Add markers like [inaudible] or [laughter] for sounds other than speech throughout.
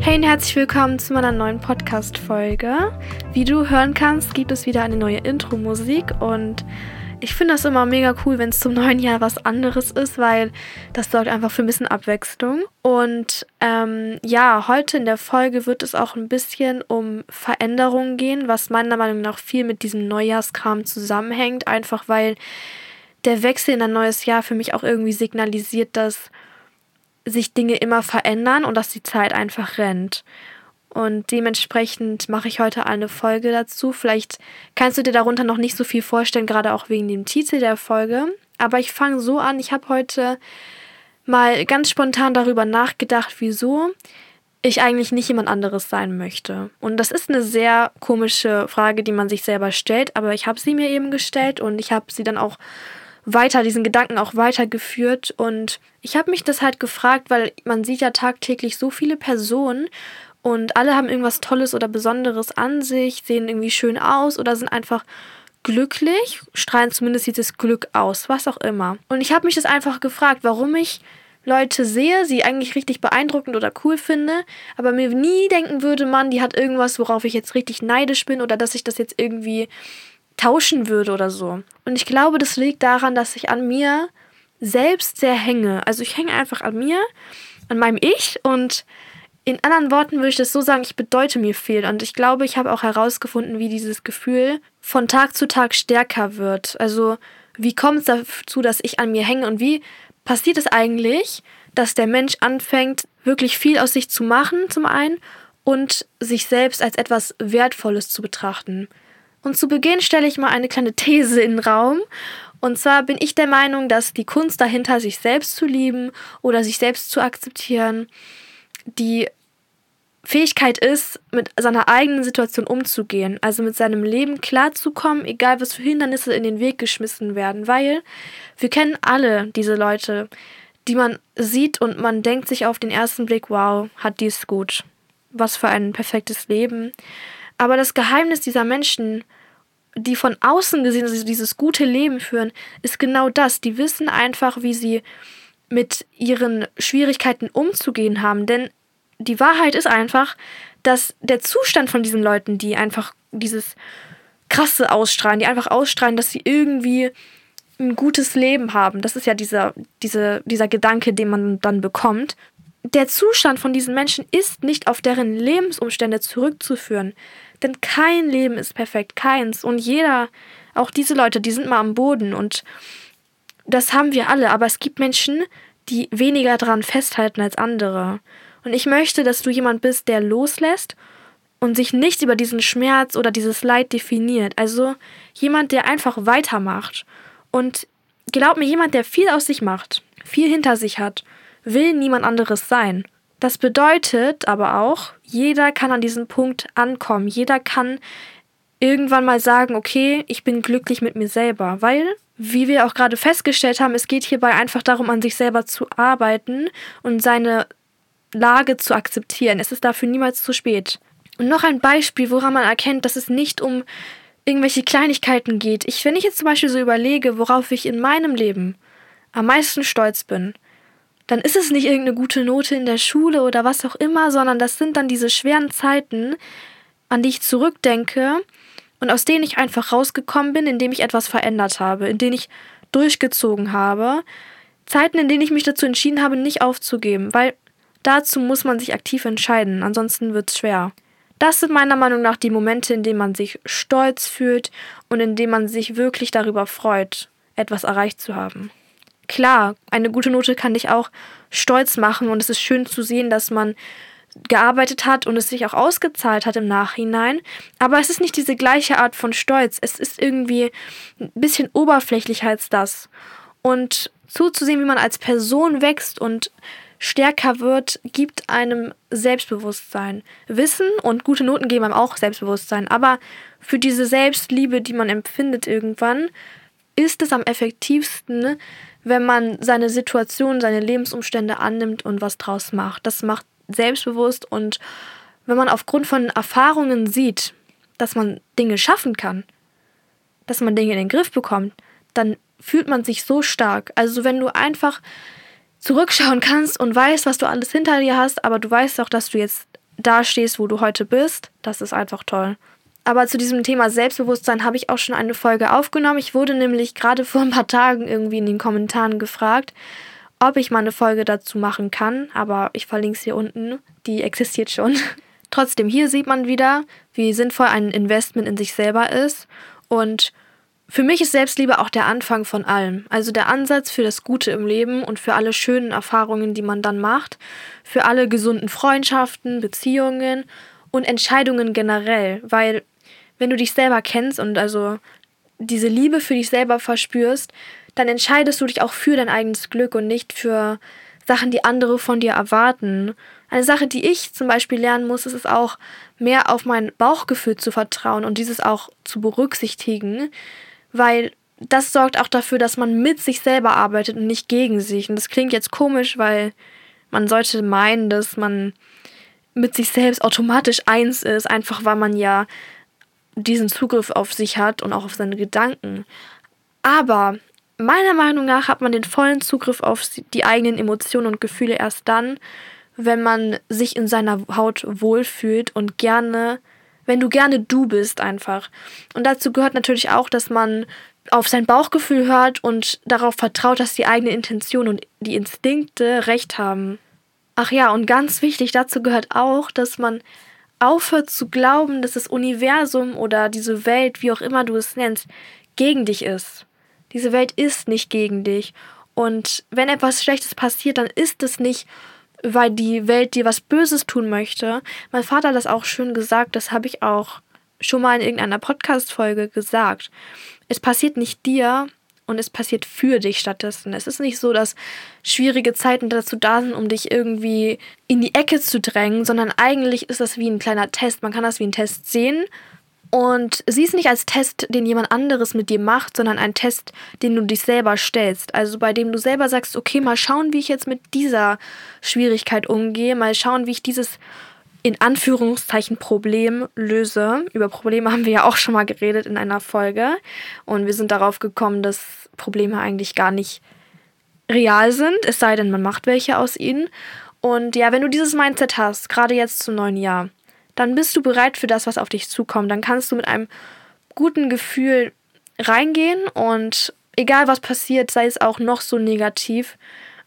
Hey und herzlich willkommen zu meiner neuen Podcast-Folge. Wie du hören kannst, gibt es wieder eine neue Intro-Musik und ich finde das immer mega cool, wenn es zum neuen Jahr was anderes ist, weil das sorgt einfach für ein bisschen Abwechslung. Und ähm, ja, heute in der Folge wird es auch ein bisschen um Veränderungen gehen, was meiner Meinung nach viel mit diesem Neujahrskram zusammenhängt, einfach weil der Wechsel in ein neues Jahr für mich auch irgendwie signalisiert, dass sich Dinge immer verändern und dass die Zeit einfach rennt. Und dementsprechend mache ich heute eine Folge dazu. Vielleicht kannst du dir darunter noch nicht so viel vorstellen, gerade auch wegen dem Titel der Folge. Aber ich fange so an. Ich habe heute mal ganz spontan darüber nachgedacht, wieso ich eigentlich nicht jemand anderes sein möchte. Und das ist eine sehr komische Frage, die man sich selber stellt, aber ich habe sie mir eben gestellt und ich habe sie dann auch weiter, diesen Gedanken auch weitergeführt. Und ich habe mich das halt gefragt, weil man sieht ja tagtäglich so viele Personen und alle haben irgendwas Tolles oder Besonderes an sich, sehen irgendwie schön aus oder sind einfach glücklich, strahlen zumindest dieses Glück aus, was auch immer. Und ich habe mich das einfach gefragt, warum ich Leute sehe, sie eigentlich richtig beeindruckend oder cool finde, aber mir nie denken würde, Mann, die hat irgendwas, worauf ich jetzt richtig neidisch bin oder dass ich das jetzt irgendwie tauschen würde oder so. Und ich glaube, das liegt daran, dass ich an mir selbst sehr hänge. Also ich hänge einfach an mir, an meinem Ich und in anderen Worten würde ich das so sagen, ich bedeute mir viel. Und ich glaube, ich habe auch herausgefunden, wie dieses Gefühl von Tag zu Tag stärker wird. Also wie kommt es dazu, dass ich an mir hänge und wie passiert es eigentlich, dass der Mensch anfängt, wirklich viel aus sich zu machen, zum einen, und sich selbst als etwas Wertvolles zu betrachten. Und zu Beginn stelle ich mal eine kleine These in den Raum. Und zwar bin ich der Meinung, dass die Kunst dahinter, sich selbst zu lieben oder sich selbst zu akzeptieren, die Fähigkeit ist, mit seiner eigenen Situation umzugehen, also mit seinem Leben klarzukommen, egal was für Hindernisse in den Weg geschmissen werden, weil wir kennen alle diese Leute, die man sieht und man denkt sich auf den ersten Blick, wow, hat dies gut, was für ein perfektes Leben. Aber das Geheimnis dieser Menschen, die von außen gesehen also dieses gute Leben führen, ist genau das. Die wissen einfach, wie sie mit ihren Schwierigkeiten umzugehen haben. Denn die Wahrheit ist einfach, dass der Zustand von diesen Leuten, die einfach dieses krasse ausstrahlen, die einfach ausstrahlen, dass sie irgendwie ein gutes Leben haben. Das ist ja dieser, diese, dieser Gedanke, den man dann bekommt der Zustand von diesen Menschen ist nicht auf deren Lebensumstände zurückzuführen. Denn kein Leben ist perfekt, keins. Und jeder, auch diese Leute, die sind mal am Boden. Und das haben wir alle. Aber es gibt Menschen, die weniger daran festhalten als andere. Und ich möchte, dass du jemand bist, der loslässt und sich nicht über diesen Schmerz oder dieses Leid definiert. Also jemand, der einfach weitermacht. Und glaub mir, jemand, der viel aus sich macht, viel hinter sich hat will niemand anderes sein. Das bedeutet aber auch, jeder kann an diesen Punkt ankommen. Jeder kann irgendwann mal sagen, okay, ich bin glücklich mit mir selber, weil, wie wir auch gerade festgestellt haben, es geht hierbei einfach darum, an sich selber zu arbeiten und seine Lage zu akzeptieren. Es ist dafür niemals zu spät. Und noch ein Beispiel, woran man erkennt, dass es nicht um irgendwelche Kleinigkeiten geht. Ich, wenn ich jetzt zum Beispiel so überlege, worauf ich in meinem Leben am meisten stolz bin, dann ist es nicht irgendeine gute Note in der Schule oder was auch immer, sondern das sind dann diese schweren Zeiten, an die ich zurückdenke und aus denen ich einfach rausgekommen bin, indem ich etwas verändert habe, in denen ich durchgezogen habe. Zeiten, in denen ich mich dazu entschieden habe, nicht aufzugeben, weil dazu muss man sich aktiv entscheiden, ansonsten wird es schwer. Das sind meiner Meinung nach die Momente, in denen man sich stolz fühlt und in denen man sich wirklich darüber freut, etwas erreicht zu haben klar, eine gute Note kann dich auch stolz machen und es ist schön zu sehen, dass man gearbeitet hat und es sich auch ausgezahlt hat im Nachhinein. Aber es ist nicht diese gleiche Art von Stolz. Es ist irgendwie ein bisschen oberflächlicher als das. Und zuzusehen, wie man als Person wächst und stärker wird, gibt einem Selbstbewusstsein. Wissen und gute Noten geben einem auch Selbstbewusstsein. Aber für diese Selbstliebe, die man empfindet irgendwann, ist es am effektivsten, wenn man seine Situation, seine Lebensumstände annimmt und was draus macht. Das macht selbstbewusst und wenn man aufgrund von Erfahrungen sieht, dass man Dinge schaffen kann, dass man Dinge in den Griff bekommt, dann fühlt man sich so stark. Also wenn du einfach zurückschauen kannst und weißt, was du alles hinter dir hast, aber du weißt auch, dass du jetzt da stehst, wo du heute bist. Das ist einfach toll. Aber zu diesem Thema Selbstbewusstsein habe ich auch schon eine Folge aufgenommen. Ich wurde nämlich gerade vor ein paar Tagen irgendwie in den Kommentaren gefragt, ob ich mal eine Folge dazu machen kann. Aber ich verlinke es hier unten. Die existiert schon. [laughs] Trotzdem, hier sieht man wieder, wie sinnvoll ein Investment in sich selber ist. Und für mich ist Selbstliebe auch der Anfang von allem. Also der Ansatz für das Gute im Leben und für alle schönen Erfahrungen, die man dann macht. Für alle gesunden Freundschaften, Beziehungen und Entscheidungen generell. Weil wenn du dich selber kennst und also diese Liebe für dich selber verspürst, dann entscheidest du dich auch für dein eigenes Glück und nicht für Sachen, die andere von dir erwarten. Eine Sache, die ich zum Beispiel lernen muss, ist es auch, mehr auf mein Bauchgefühl zu vertrauen und dieses auch zu berücksichtigen, weil das sorgt auch dafür, dass man mit sich selber arbeitet und nicht gegen sich. Und das klingt jetzt komisch, weil man sollte meinen, dass man mit sich selbst automatisch eins ist, einfach weil man ja diesen Zugriff auf sich hat und auch auf seine Gedanken. Aber meiner Meinung nach hat man den vollen Zugriff auf die eigenen Emotionen und Gefühle erst dann, wenn man sich in seiner Haut wohlfühlt und gerne, wenn du gerne du bist einfach. Und dazu gehört natürlich auch, dass man auf sein Bauchgefühl hört und darauf vertraut, dass die eigene Intention und die Instinkte recht haben. Ach ja, und ganz wichtig dazu gehört auch, dass man aufhört zu glauben, dass das Universum oder diese Welt, wie auch immer du es nennst, gegen dich ist. Diese Welt ist nicht gegen dich. Und wenn etwas Schlechtes passiert, dann ist es nicht, weil die Welt dir was Böses tun möchte. Mein Vater hat das auch schön gesagt, das habe ich auch schon mal in irgendeiner Podcast-Folge gesagt. Es passiert nicht dir, und es passiert für dich stattdessen. Es ist nicht so, dass schwierige Zeiten dazu da sind, um dich irgendwie in die Ecke zu drängen, sondern eigentlich ist das wie ein kleiner Test. Man kann das wie ein Test sehen und sieh es nicht als Test, den jemand anderes mit dir macht, sondern ein Test, den du dich selber stellst. Also bei dem du selber sagst, okay, mal schauen, wie ich jetzt mit dieser Schwierigkeit umgehe, mal schauen, wie ich dieses in Anführungszeichen Problem löse. Über Probleme haben wir ja auch schon mal geredet in einer Folge. Und wir sind darauf gekommen, dass Probleme eigentlich gar nicht real sind, es sei denn, man macht welche aus ihnen. Und ja, wenn du dieses Mindset hast, gerade jetzt zum neuen Jahr, dann bist du bereit für das, was auf dich zukommt. Dann kannst du mit einem guten Gefühl reingehen und egal was passiert, sei es auch noch so negativ,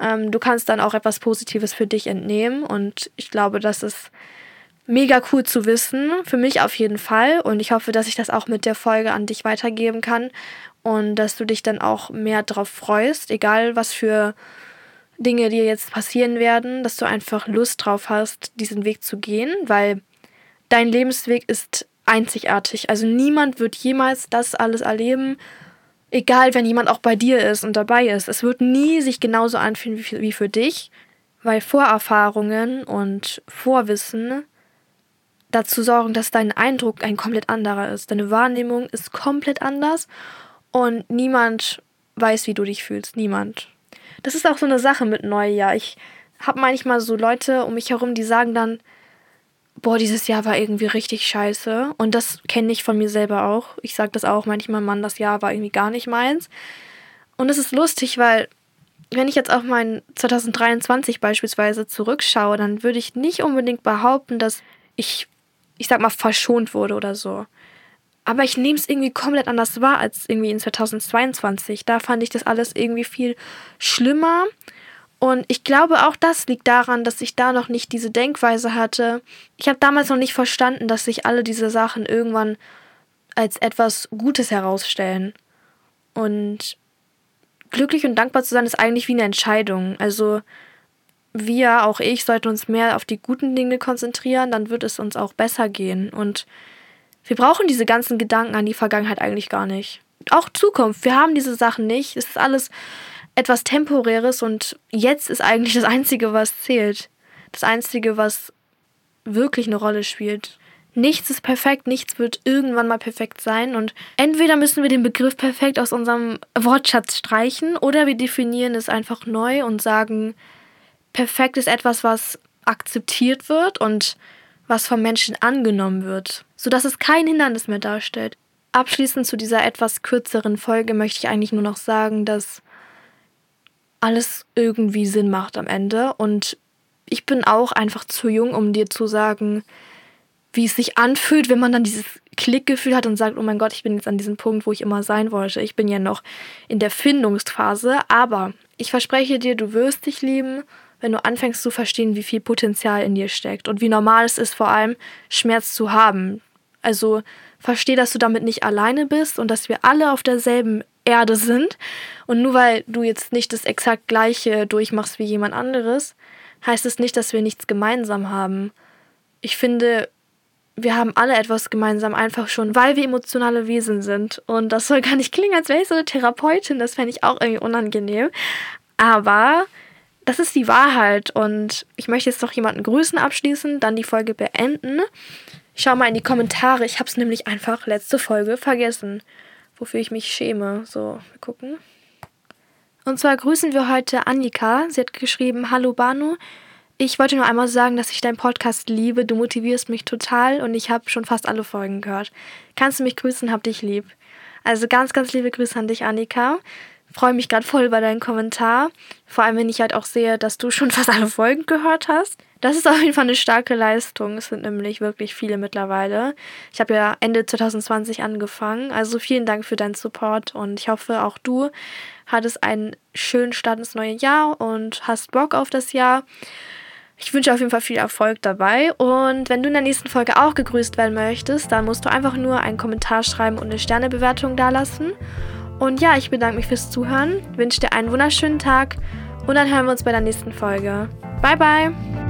ähm, du kannst dann auch etwas Positives für dich entnehmen. Und ich glaube, das ist mega cool zu wissen. Für mich auf jeden Fall. Und ich hoffe, dass ich das auch mit der Folge an dich weitergeben kann. Und dass du dich dann auch mehr drauf freust, egal was für Dinge dir jetzt passieren werden, dass du einfach Lust drauf hast, diesen Weg zu gehen, weil dein Lebensweg ist einzigartig. Also niemand wird jemals das alles erleben, egal wenn jemand auch bei dir ist und dabei ist. Es wird nie sich genauso anfühlen wie für dich, weil Vorerfahrungen und Vorwissen dazu sorgen, dass dein Eindruck ein komplett anderer ist. Deine Wahrnehmung ist komplett anders und niemand weiß, wie du dich fühlst. Niemand. Das ist auch so eine Sache mit Neujahr. Ich habe manchmal so Leute um mich herum, die sagen dann, boah, dieses Jahr war irgendwie richtig scheiße. Und das kenne ich von mir selber auch. Ich sage das auch manchmal, Mann, das Jahr war irgendwie gar nicht meins. Und es ist lustig, weil wenn ich jetzt auf mein 2023 beispielsweise zurückschaue, dann würde ich nicht unbedingt behaupten, dass ich ich sag mal, verschont wurde oder so. Aber ich nehme es irgendwie komplett anders wahr als irgendwie in 2022. Da fand ich das alles irgendwie viel schlimmer. Und ich glaube, auch das liegt daran, dass ich da noch nicht diese Denkweise hatte. Ich habe damals noch nicht verstanden, dass sich alle diese Sachen irgendwann als etwas Gutes herausstellen. Und glücklich und dankbar zu sein ist eigentlich wie eine Entscheidung. Also wir, auch ich, sollten uns mehr auf die guten Dinge konzentrieren, dann wird es uns auch besser gehen. Und wir brauchen diese ganzen Gedanken an die Vergangenheit eigentlich gar nicht. Auch Zukunft, wir haben diese Sachen nicht. Es ist alles etwas Temporäres und jetzt ist eigentlich das Einzige, was zählt. Das Einzige, was wirklich eine Rolle spielt. Nichts ist perfekt, nichts wird irgendwann mal perfekt sein und entweder müssen wir den Begriff perfekt aus unserem Wortschatz streichen oder wir definieren es einfach neu und sagen, perfekt ist etwas, was akzeptiert wird und was vom Menschen angenommen wird, sodass es kein Hindernis mehr darstellt. Abschließend zu dieser etwas kürzeren Folge möchte ich eigentlich nur noch sagen, dass alles irgendwie Sinn macht am Ende und ich bin auch einfach zu jung, um dir zu sagen, wie es sich anfühlt, wenn man dann dieses Klickgefühl hat und sagt, oh mein Gott, ich bin jetzt an diesem Punkt, wo ich immer sein wollte. Ich bin ja noch in der Findungsphase, aber ich verspreche dir, du wirst dich lieben, wenn du anfängst zu verstehen, wie viel Potenzial in dir steckt und wie normal es ist, vor allem Schmerz zu haben. Also versteh, dass du damit nicht alleine bist und dass wir alle auf derselben Erde sind. Und nur weil du jetzt nicht das exakt gleiche durchmachst wie jemand anderes, heißt es nicht, dass wir nichts gemeinsam haben. Ich finde, wir haben alle etwas gemeinsam, einfach schon, weil wir emotionale Wesen sind. Und das soll gar nicht klingen, als wäre ich so eine Therapeutin. Das fände ich auch irgendwie unangenehm. Aber das ist die Wahrheit. Und ich möchte jetzt noch jemanden grüßen abschließen, dann die Folge beenden. Schau mal in die Kommentare. Ich habe es nämlich einfach letzte Folge vergessen, wofür ich mich schäme. So, wir gucken. Und zwar grüßen wir heute Annika. Sie hat geschrieben: Hallo Banu. Ich wollte nur einmal sagen, dass ich deinen Podcast liebe. Du motivierst mich total und ich habe schon fast alle Folgen gehört. Kannst du mich grüßen? Hab dich lieb. Also ganz, ganz liebe Grüße an dich, Annika. Freue mich gerade voll über deinen Kommentar. Vor allem, wenn ich halt auch sehe, dass du schon fast alle Folgen gehört hast. Das ist auf jeden Fall eine starke Leistung. Es sind nämlich wirklich viele mittlerweile. Ich habe ja Ende 2020 angefangen. Also vielen Dank für deinen Support und ich hoffe, auch du hattest einen schönen Start ins neue Jahr und hast Bock auf das Jahr. Ich wünsche auf jeden Fall viel Erfolg dabei. Und wenn du in der nächsten Folge auch gegrüßt werden möchtest, dann musst du einfach nur einen Kommentar schreiben und eine Sternebewertung dalassen. Und ja, ich bedanke mich fürs Zuhören, wünsche dir einen wunderschönen Tag und dann hören wir uns bei der nächsten Folge. Bye, bye!